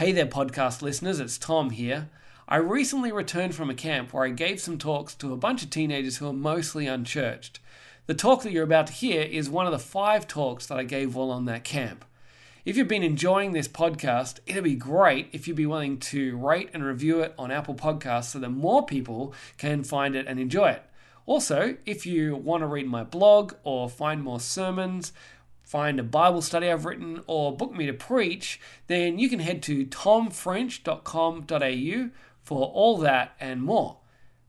Hey there, podcast listeners, it's Tom here. I recently returned from a camp where I gave some talks to a bunch of teenagers who are mostly unchurched. The talk that you're about to hear is one of the five talks that I gave while on that camp. If you've been enjoying this podcast, it'd be great if you'd be willing to rate and review it on Apple Podcasts so that more people can find it and enjoy it. Also, if you want to read my blog or find more sermons, find a Bible study I've written, or book me to preach, then you can head to tomfrench.com.au for all that and more.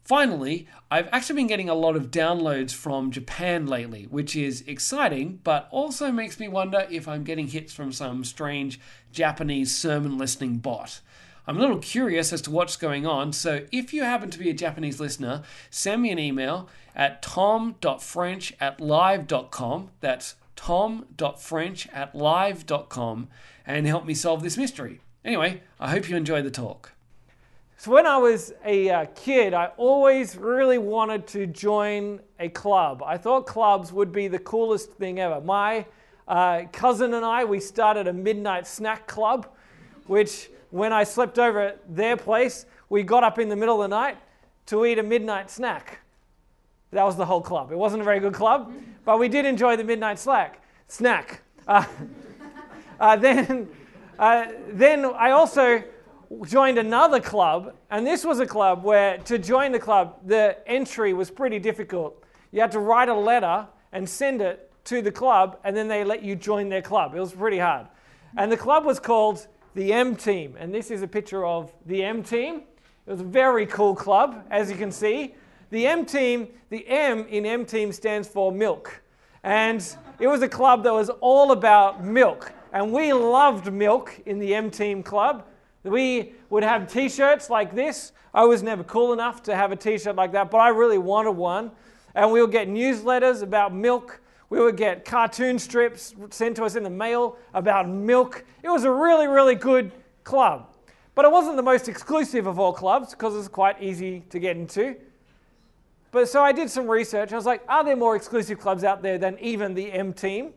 Finally, I've actually been getting a lot of downloads from Japan lately, which is exciting, but also makes me wonder if I'm getting hits from some strange Japanese sermon listening bot. I'm a little curious as to what's going on, so if you happen to be a Japanese listener, send me an email at tom.french at live.com. That's tom.french at live.com and help me solve this mystery. Anyway, I hope you enjoy the talk. So, when I was a uh, kid, I always really wanted to join a club. I thought clubs would be the coolest thing ever. My uh, cousin and I, we started a midnight snack club, which when I slept over at their place, we got up in the middle of the night to eat a midnight snack. That was the whole club. It wasn't a very good club, but we did enjoy the midnight slack, snack. Uh, uh, then, uh, then I also joined another club, and this was a club where to join the club, the entry was pretty difficult. You had to write a letter and send it to the club, and then they let you join their club. It was pretty hard. And the club was called the M Team, and this is a picture of the M Team. It was a very cool club, as you can see. The M Team, the M in M Team stands for milk. And it was a club that was all about milk. And we loved milk in the M Team Club. We would have t shirts like this. I was never cool enough to have a t shirt like that, but I really wanted one. And we would get newsletters about milk. We would get cartoon strips sent to us in the mail about milk. It was a really, really good club. But it wasn't the most exclusive of all clubs because it's quite easy to get into. But so I did some research. I was like, are there more exclusive clubs out there than even the M team?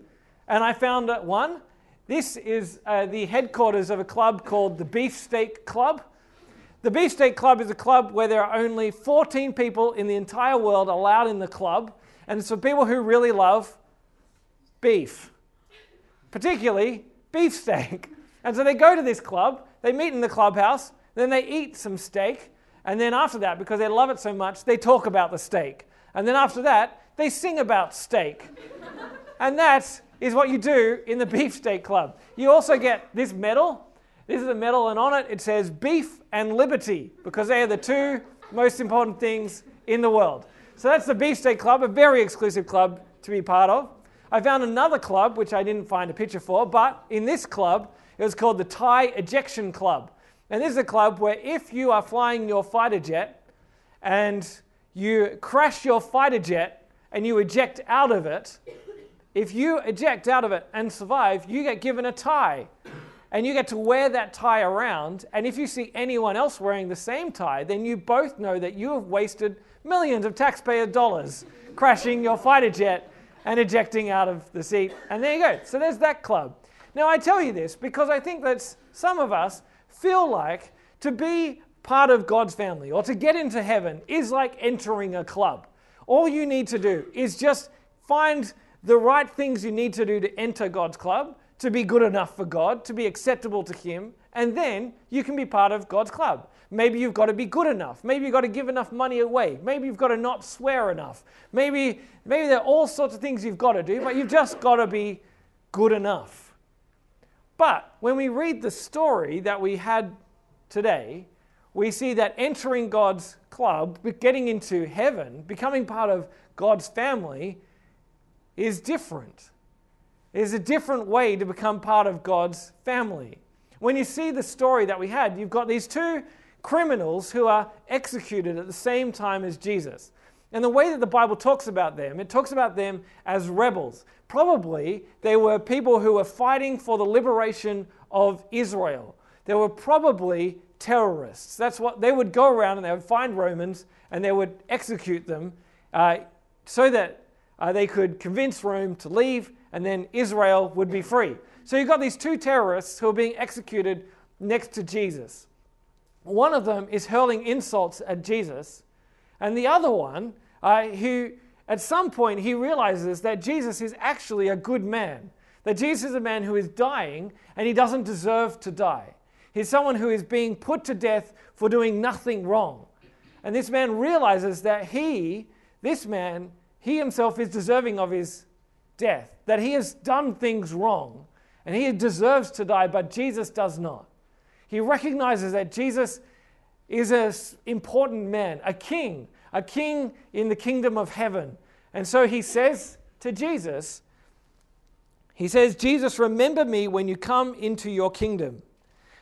And I found one. This is uh, the headquarters of a club called the Beefsteak Club. The Beefsteak Club is a club where there are only 14 people in the entire world allowed in the club, and it's for people who really love beef, particularly beefsteak. And so they go to this club, they meet in the clubhouse, then they eat some steak, and then after that, because they love it so much, they talk about the steak. And then after that, they sing about steak. and that is what you do in the Beefsteak Club. You also get this medal. This is a medal, and on it it says beef and liberty, because they are the two most important things in the world. So that's the Beefsteak Club, a very exclusive club to be part of. I found another club, which I didn't find a picture for, but in this club, it was called the Tie Ejection Club. And this is a club where if you are flying your fighter jet and you crash your fighter jet and you eject out of it, if you eject out of it and survive, you get given a tie. And you get to wear that tie around. And if you see anyone else wearing the same tie, then you both know that you have wasted millions of taxpayer dollars crashing your fighter jet and ejecting out of the seat. And there you go. So there's that club. Now, I tell you this because I think that some of us feel like to be part of God's family or to get into heaven is like entering a club. All you need to do is just find the right things you need to do to enter God's club, to be good enough for God, to be acceptable to Him, and then you can be part of God's club. Maybe you've got to be good enough. Maybe you've got to give enough money away. Maybe you've got to not swear enough. Maybe, maybe there are all sorts of things you've got to do, but you've just got to be good enough. But when we read the story that we had today, we see that entering God's club, getting into heaven, becoming part of God's family, is different. There's a different way to become part of God's family. When you see the story that we had, you've got these two criminals who are executed at the same time as Jesus. And the way that the Bible talks about them, it talks about them as rebels. Probably they were people who were fighting for the liberation of Israel. They were probably terrorists. That's what they would go around and they would find Romans and they would execute them uh, so that uh, they could convince Rome to leave and then Israel would be free. So you've got these two terrorists who are being executed next to Jesus. One of them is hurling insults at Jesus, and the other one, uh, who at some point he realizes that Jesus is actually a good man, that Jesus is a man who is dying and he doesn't deserve to die. He's someone who is being put to death for doing nothing wrong. And this man realizes that he, this man, he himself is deserving of his death, that he has done things wrong and he deserves to die, but Jesus does not. He recognizes that Jesus is an important man, a king, a king in the kingdom of heaven. And so he says to Jesus, he says, Jesus, remember me when you come into your kingdom.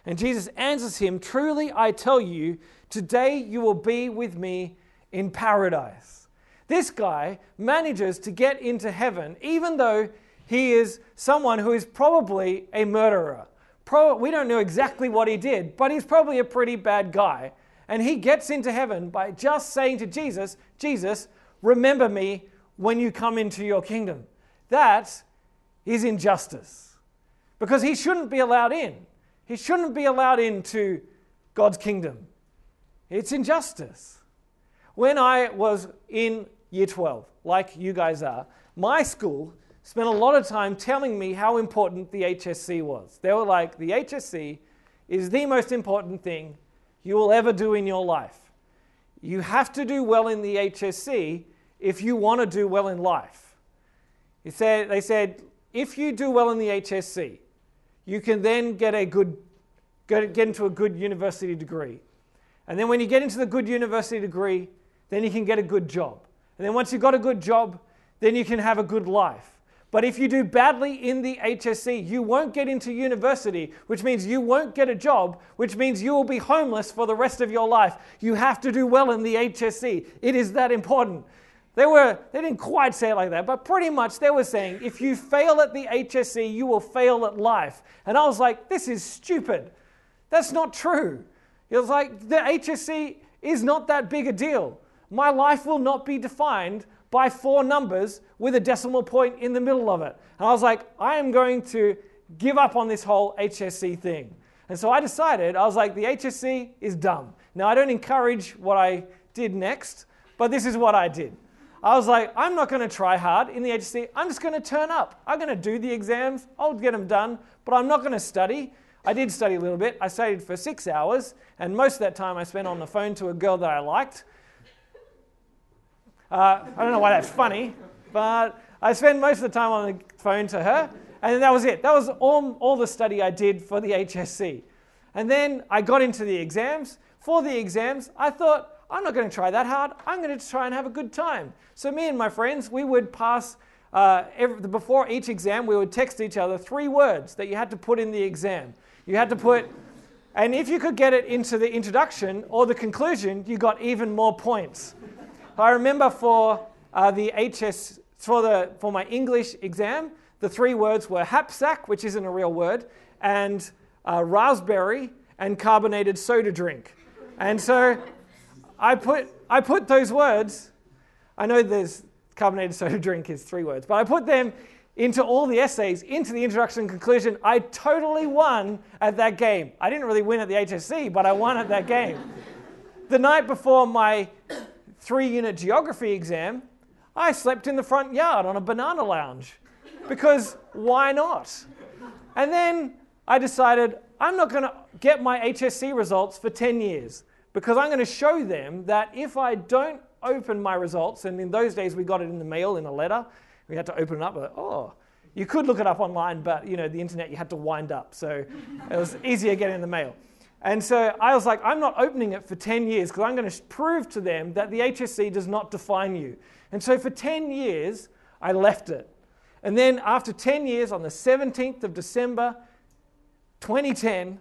And Jesus answers him, Truly I tell you, today you will be with me in paradise. This guy manages to get into heaven, even though he is someone who is probably a murderer. Pro- we don't know exactly what he did, but he's probably a pretty bad guy. And he gets into heaven by just saying to Jesus, Jesus, remember me when you come into your kingdom. That is injustice. Because he shouldn't be allowed in. He shouldn't be allowed into God's kingdom. It's injustice. When I was in year 12, like you guys are, my school spent a lot of time telling me how important the HSC was. They were like, the HSC is the most important thing you will ever do in your life. You have to do well in the HSC if you want to do well in life. Said, they said, if you do well in the HSC, you can then get a good get, get into a good university degree. And then when you get into the good university degree, then you can get a good job. And then once you've got a good job, then you can have a good life. But if you do badly in the HSC, you won't get into university, which means you won't get a job, which means you will be homeless for the rest of your life. You have to do well in the HSC. It is that important. They were they didn't quite say it like that, but pretty much they were saying if you fail at the HSC, you will fail at life. And I was like, this is stupid. That's not true. It was like the HSC is not that big a deal. My life will not be defined by four numbers with a decimal point in the middle of it. And I was like, I am going to give up on this whole HSC thing. And so I decided, I was like, the HSC is dumb. Now, I don't encourage what I did next, but this is what I did. I was like, I'm not going to try hard in the HSC. I'm just going to turn up. I'm going to do the exams. I'll get them done, but I'm not going to study. I did study a little bit. I studied for six hours, and most of that time I spent on the phone to a girl that I liked. Uh, I don't know why that's funny, but I spent most of the time on the phone to her, and that was it. That was all, all the study I did for the HSC. And then I got into the exams. For the exams, I thought, I'm not going to try that hard. I'm going to try and have a good time. So, me and my friends, we would pass, uh, every, before each exam, we would text each other three words that you had to put in the exam. You had to put, and if you could get it into the introduction or the conclusion, you got even more points. I remember for uh, the HS, for, the, for my English exam, the three words were hapsack, which isn't a real word, and uh, raspberry, and carbonated soda drink. And so I put, I put those words, I know there's carbonated soda drink is three words, but I put them into all the essays, into the introduction and conclusion. I totally won at that game. I didn't really win at the HSC, but I won at that game. the night before my three unit geography exam, I slept in the front yard on a banana lounge because why not? And then I decided I'm not going to get my HSC results for 10 years because I'm going to show them that if I don't open my results, and in those days we got it in the mail in a letter, we had to open it up. Like, oh, you could look it up online, but you know the internet you had to wind up, so it was easier getting in the mail. And so I was like, I'm not opening it for 10 years because I'm going to prove to them that the HSC does not define you. And so for 10 years, I left it. And then after 10 years, on the 17th of December 2010,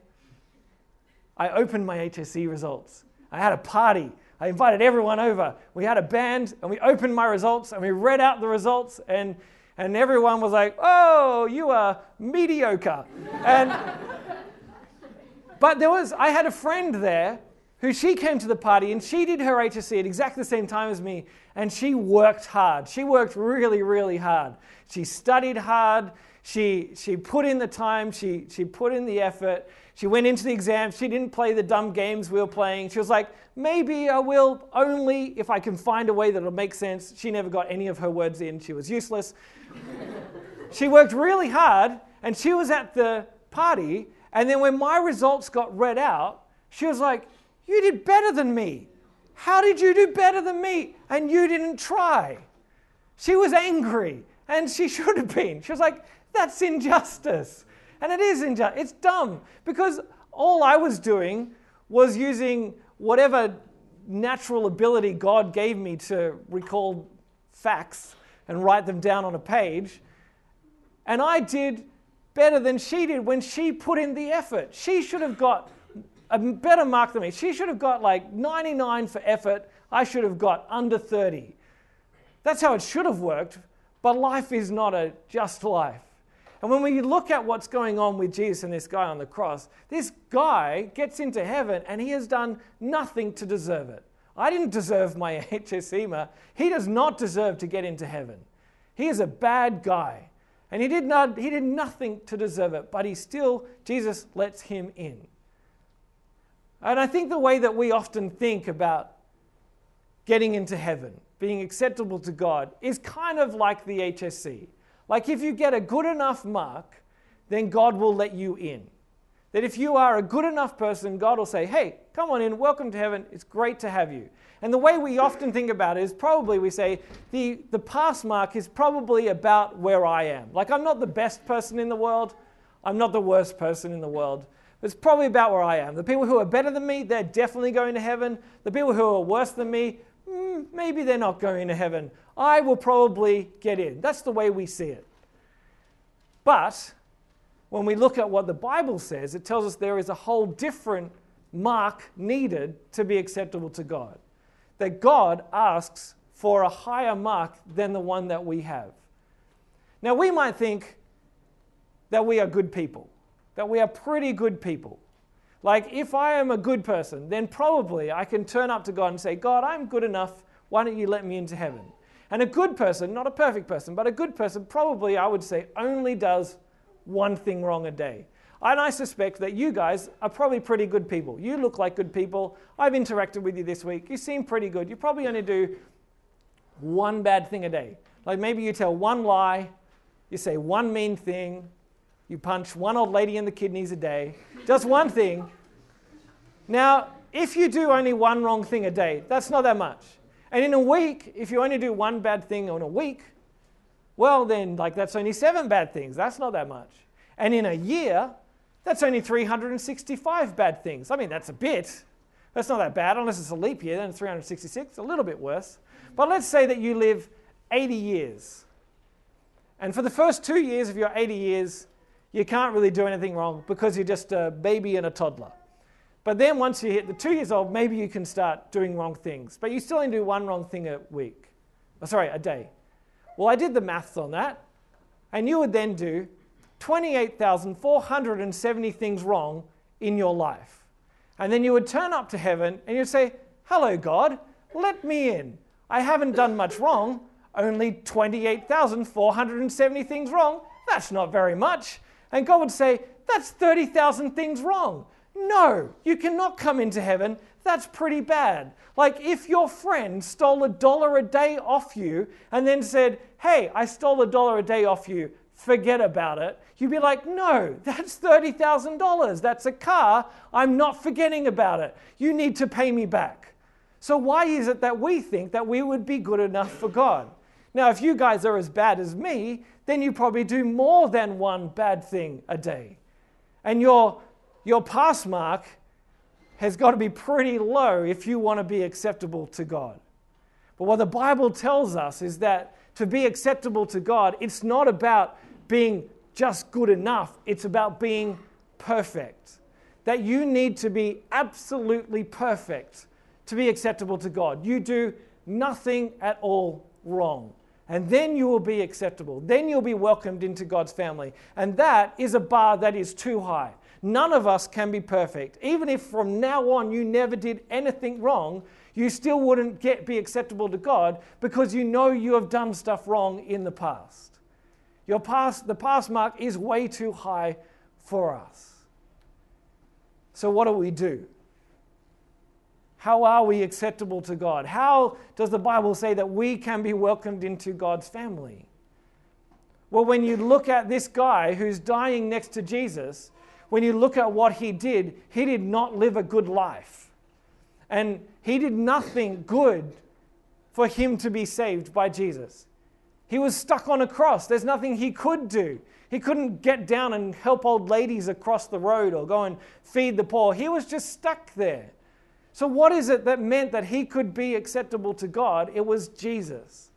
I opened my HSC results. I had a party. I invited everyone over. We had a band and we opened my results and we read out the results and and everyone was like, "Oh, you are mediocre." And but there was I had a friend there who she came to the party and she did her HSC at exactly the same time as me, and she worked hard. She worked really, really hard. She studied hard. She, she put in the time. She, she put in the effort. She went into the exam. She didn't play the dumb games we were playing. She was like, maybe I will only if I can find a way that'll make sense. She never got any of her words in. She was useless. she worked really hard, and she was at the party. And then when my results got read out, she was like, You did better than me. How did you do better than me? And you didn't try. She was angry, and she should have been. She was like, That's injustice. And it is injustice. It's dumb because all I was doing was using whatever natural ability God gave me to recall facts and write them down on a page. And I did better than she did when she put in the effort. She should have got a better mark than me. She should have got like 99 for effort. I should have got under 30. That's how it should have worked, but life is not a just life. And when we look at what's going on with Jesus and this guy on the cross, this guy gets into heaven and he has done nothing to deserve it. I didn't deserve my HSC mark. He does not deserve to get into heaven. He is a bad guy. And he did, not, he did nothing to deserve it, but he still, Jesus lets him in. And I think the way that we often think about getting into heaven, being acceptable to God, is kind of like the HSC. Like if you get a good enough mark, then God will let you in. That if you are a good enough person, God will say, hey, come on in, welcome to heaven, it's great to have you. And the way we often think about it is probably we say the, the pass mark is probably about where I am. Like I'm not the best person in the world, I'm not the worst person in the world. It's probably about where I am. The people who are better than me, they're definitely going to heaven. The people who are worse than me, mm, maybe they're not going to heaven. I will probably get in. That's the way we see it. But when we look at what the Bible says, it tells us there is a whole different mark needed to be acceptable to God. That God asks for a higher mark than the one that we have. Now, we might think that we are good people, that we are pretty good people. Like, if I am a good person, then probably I can turn up to God and say, God, I'm good enough. Why don't you let me into heaven? And a good person, not a perfect person, but a good person, probably I would say, only does one thing wrong a day. And I suspect that you guys are probably pretty good people. You look like good people. I've interacted with you this week. You seem pretty good. You probably only do one bad thing a day. Like maybe you tell one lie, you say one mean thing, you punch one old lady in the kidneys a day. Just one thing. Now, if you do only one wrong thing a day, that's not that much. And in a week, if you only do one bad thing in a week, well, then, like, that's only seven bad things. That's not that much. And in a year, that's only 365 bad things. I mean, that's a bit. That's not that bad, unless it's a leap year, then it's 366, a little bit worse. But let's say that you live 80 years. And for the first two years of your 80 years, you can't really do anything wrong because you're just a baby and a toddler. But then once you hit the two years old, maybe you can start doing wrong things. But you still only do one wrong thing a week. Oh, sorry, a day. Well, I did the maths on that. And you would then do 28,470 things wrong in your life. And then you would turn up to heaven and you'd say, Hello, God, let me in. I haven't done much wrong, only 28,470 things wrong. That's not very much. And God would say, That's 30,000 things wrong. No, you cannot come into heaven. That's pretty bad. Like if your friend stole a dollar a day off you and then said, Hey, I stole a dollar a day off you, forget about it. You'd be like, No, that's $30,000. That's a car. I'm not forgetting about it. You need to pay me back. So, why is it that we think that we would be good enough for God? Now, if you guys are as bad as me, then you probably do more than one bad thing a day. And you're your pass mark has got to be pretty low if you want to be acceptable to God. But what the Bible tells us is that to be acceptable to God, it's not about being just good enough, it's about being perfect. That you need to be absolutely perfect to be acceptable to God. You do nothing at all wrong. And then you will be acceptable. Then you'll be welcomed into God's family. And that is a bar that is too high. None of us can be perfect. Even if from now on you never did anything wrong, you still wouldn't get be acceptable to God because you know you have done stuff wrong in the past. Your past, the past mark is way too high for us. So what do we do? How are we acceptable to God? How does the Bible say that we can be welcomed into God's family? Well, when you look at this guy who's dying next to Jesus, when you look at what he did, he did not live a good life. And he did nothing good for him to be saved by Jesus. He was stuck on a cross. There's nothing he could do. He couldn't get down and help old ladies across the road or go and feed the poor. He was just stuck there. So, what is it that meant that he could be acceptable to God? It was Jesus.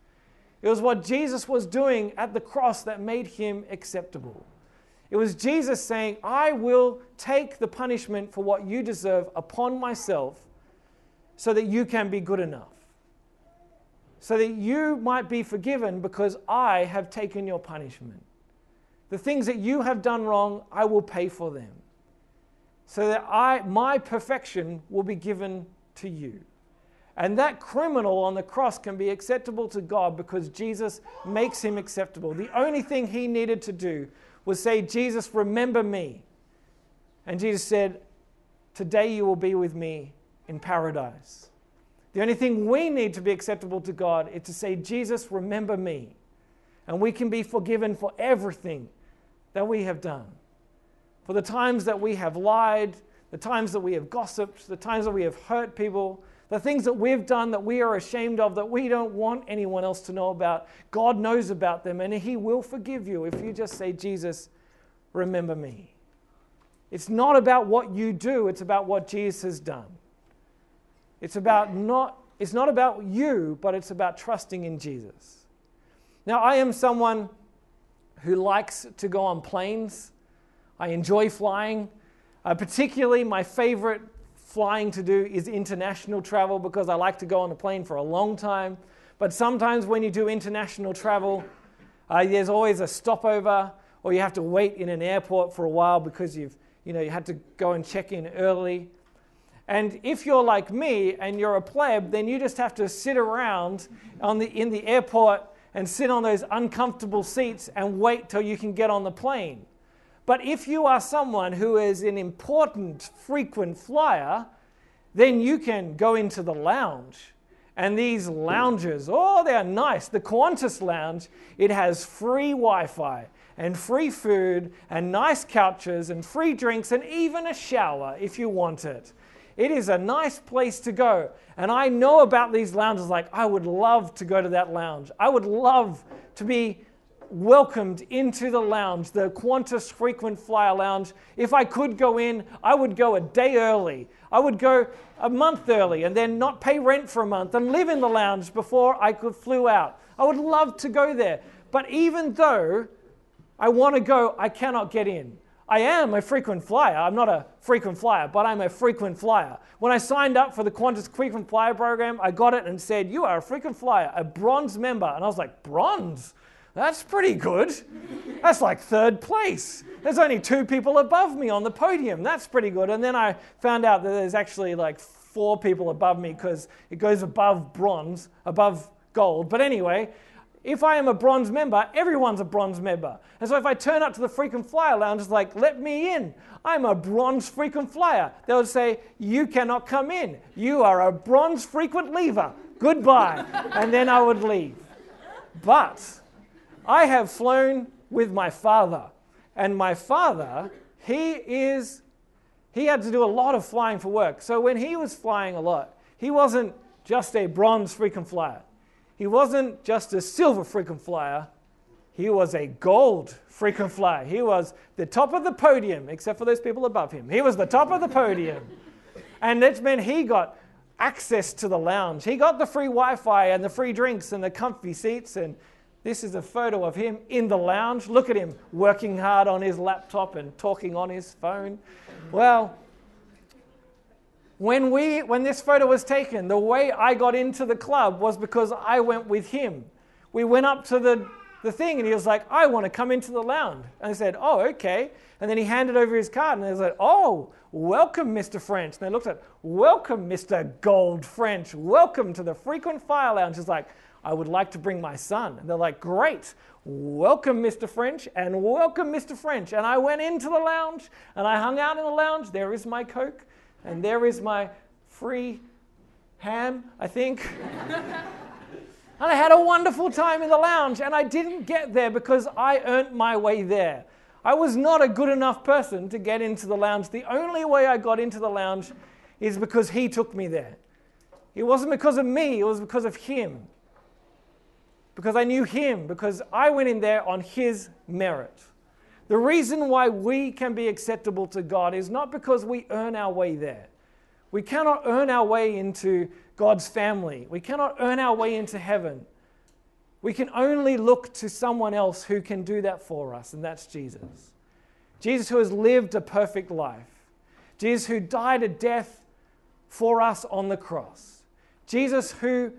It was what Jesus was doing at the cross that made him acceptable. It was Jesus saying, I will take the punishment for what you deserve upon myself so that you can be good enough. So that you might be forgiven because I have taken your punishment. The things that you have done wrong, I will pay for them so that I, my perfection will be given to you. And that criminal on the cross can be acceptable to God because Jesus makes him acceptable. The only thing he needed to do was say, Jesus, remember me. And Jesus said, Today you will be with me in paradise. The only thing we need to be acceptable to God is to say, Jesus, remember me. And we can be forgiven for everything that we have done for the times that we have lied, the times that we have gossiped, the times that we have hurt people, the things that we've done that we are ashamed of, that we don't want anyone else to know about. God knows about them, and He will forgive you if you just say, Jesus, remember me. It's not about what you do, it's about what Jesus has done. It's about not it's not about you, but it's about trusting in Jesus. Now, I am someone who likes to go on planes. I enjoy flying. Uh, particularly, my favorite flying to do is international travel because I like to go on a plane for a long time. But sometimes when you do international travel, uh, there's always a stopover or you have to wait in an airport for a while because you've, you know, you had to go and check in early. And if you're like me and you're a pleb, then you just have to sit around on the, in the airport and sit on those uncomfortable seats and wait till you can get on the plane. But if you are someone who is an important, frequent flyer, then you can go into the lounge. And these lounges, oh, they're nice. The Qantas lounge, it has free Wi Fi and free food and nice couches and free drinks and even a shower if you want it. It is a nice place to go. And I know about these lounges like I would love to go to that lounge. I would love to be welcomed into the lounge, the Qantas frequent flyer lounge. If I could go in, I would go a day early. I would go a month early and then not pay rent for a month and live in the lounge before I could flew out. I would love to go there. But even though I want to go, I cannot get in. I am a frequent flyer. I'm not a frequent flyer, but I'm a frequent flyer. When I signed up for the Qantas frequent flyer program, I got it and said, You are a frequent flyer, a bronze member. And I was like, Bronze? That's pretty good. That's like third place. There's only two people above me on the podium. That's pretty good. And then I found out that there's actually like four people above me because it goes above bronze, above gold. But anyway, if I am a bronze member, everyone's a bronze member. And so if I turn up to the frequent flyer lounge, it's like, let me in. I'm a bronze frequent flyer. They would say, you cannot come in. You are a bronze frequent leaver. Goodbye. and then I would leave. But I have flown with my father, and my father, he is, he had to do a lot of flying for work. So when he was flying a lot, he wasn't just a bronze frequent flyer. He wasn't just a silver frequent flyer. He was a gold frequent flyer. He was the top of the podium, except for those people above him. He was the top of the podium. And that meant he got access to the lounge. He got the free Wi Fi and the free drinks and the comfy seats and this is a photo of him in the lounge. Look at him working hard on his laptop and talking on his phone. Well, when, we, when this photo was taken, the way I got into the club was because I went with him. We went up to the, the thing. And he was like, I want to come into the lounge. And I said, Oh, okay. And then he handed over his card and they was like, Oh, welcome, Mr. French. And they looked at, Welcome, Mr. Gold French. Welcome to the frequent fire lounge. He's like, I would like to bring my son. And they're like, Great. Welcome, Mr. French, and welcome, Mr. French. And I went into the lounge and I hung out in the lounge. There is my Coke, and there is my free ham, I think. And I had a wonderful time in the lounge, and I didn't get there because I earned my way there. I was not a good enough person to get into the lounge. The only way I got into the lounge is because he took me there. It wasn't because of me, it was because of him. Because I knew him, because I went in there on his merit. The reason why we can be acceptable to God is not because we earn our way there. We cannot earn our way into God's family. We cannot earn our way into heaven. We can only look to someone else who can do that for us, and that's Jesus. Jesus, who has lived a perfect life. Jesus, who died a death for us on the cross. Jesus, who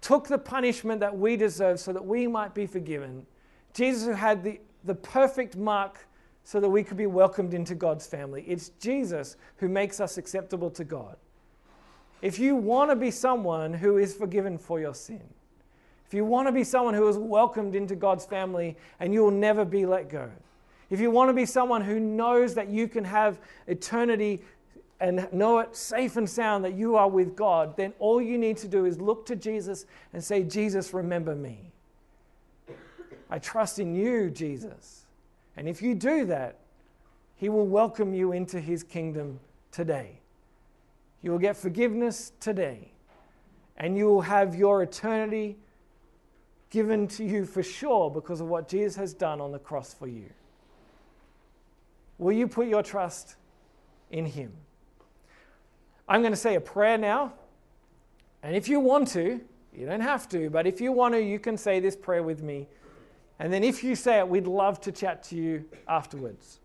took the punishment that we deserve so that we might be forgiven. Jesus, who had the, the perfect mark so that we could be welcomed into God's family. It's Jesus who makes us acceptable to God. If you want to be someone who is forgiven for your sin, if you want to be someone who is welcomed into God's family and you will never be let go, if you want to be someone who knows that you can have eternity and know it safe and sound that you are with God, then all you need to do is look to Jesus and say, Jesus, remember me. I trust in you, Jesus. And if you do that, He will welcome you into His kingdom today. You will get forgiveness today, and you will have your eternity given to you for sure because of what Jesus has done on the cross for you. Will you put your trust in Him? I'm going to say a prayer now, and if you want to, you don't have to, but if you want to, you can say this prayer with me. And then if you say it, we'd love to chat to you afterwards.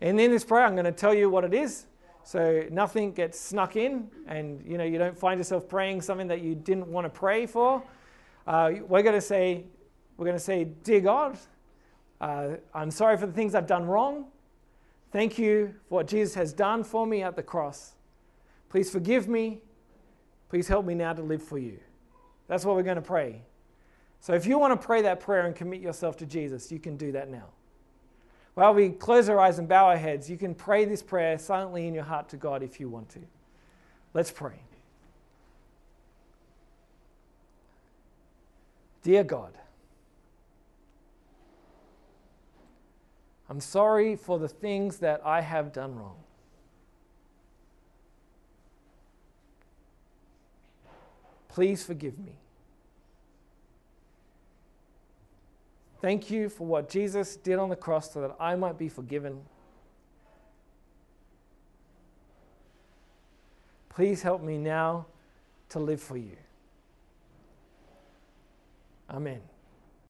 And in this prayer, I'm going to tell you what it is so nothing gets snuck in, and you know you don't find yourself praying something that you didn't want to pray for. Uh, we're going to say, we're going to say, dear God, uh, I'm sorry for the things I've done wrong. Thank you for what Jesus has done for me at the cross. Please forgive me. Please help me now to live for you. That's what we're going to pray. So if you want to pray that prayer and commit yourself to Jesus, you can do that now. While we close our eyes and bow our heads, you can pray this prayer silently in your heart to God if you want to. Let's pray. Dear God, I'm sorry for the things that I have done wrong. Please forgive me. Thank you for what Jesus did on the cross so that I might be forgiven. Please help me now to live for you. Amen.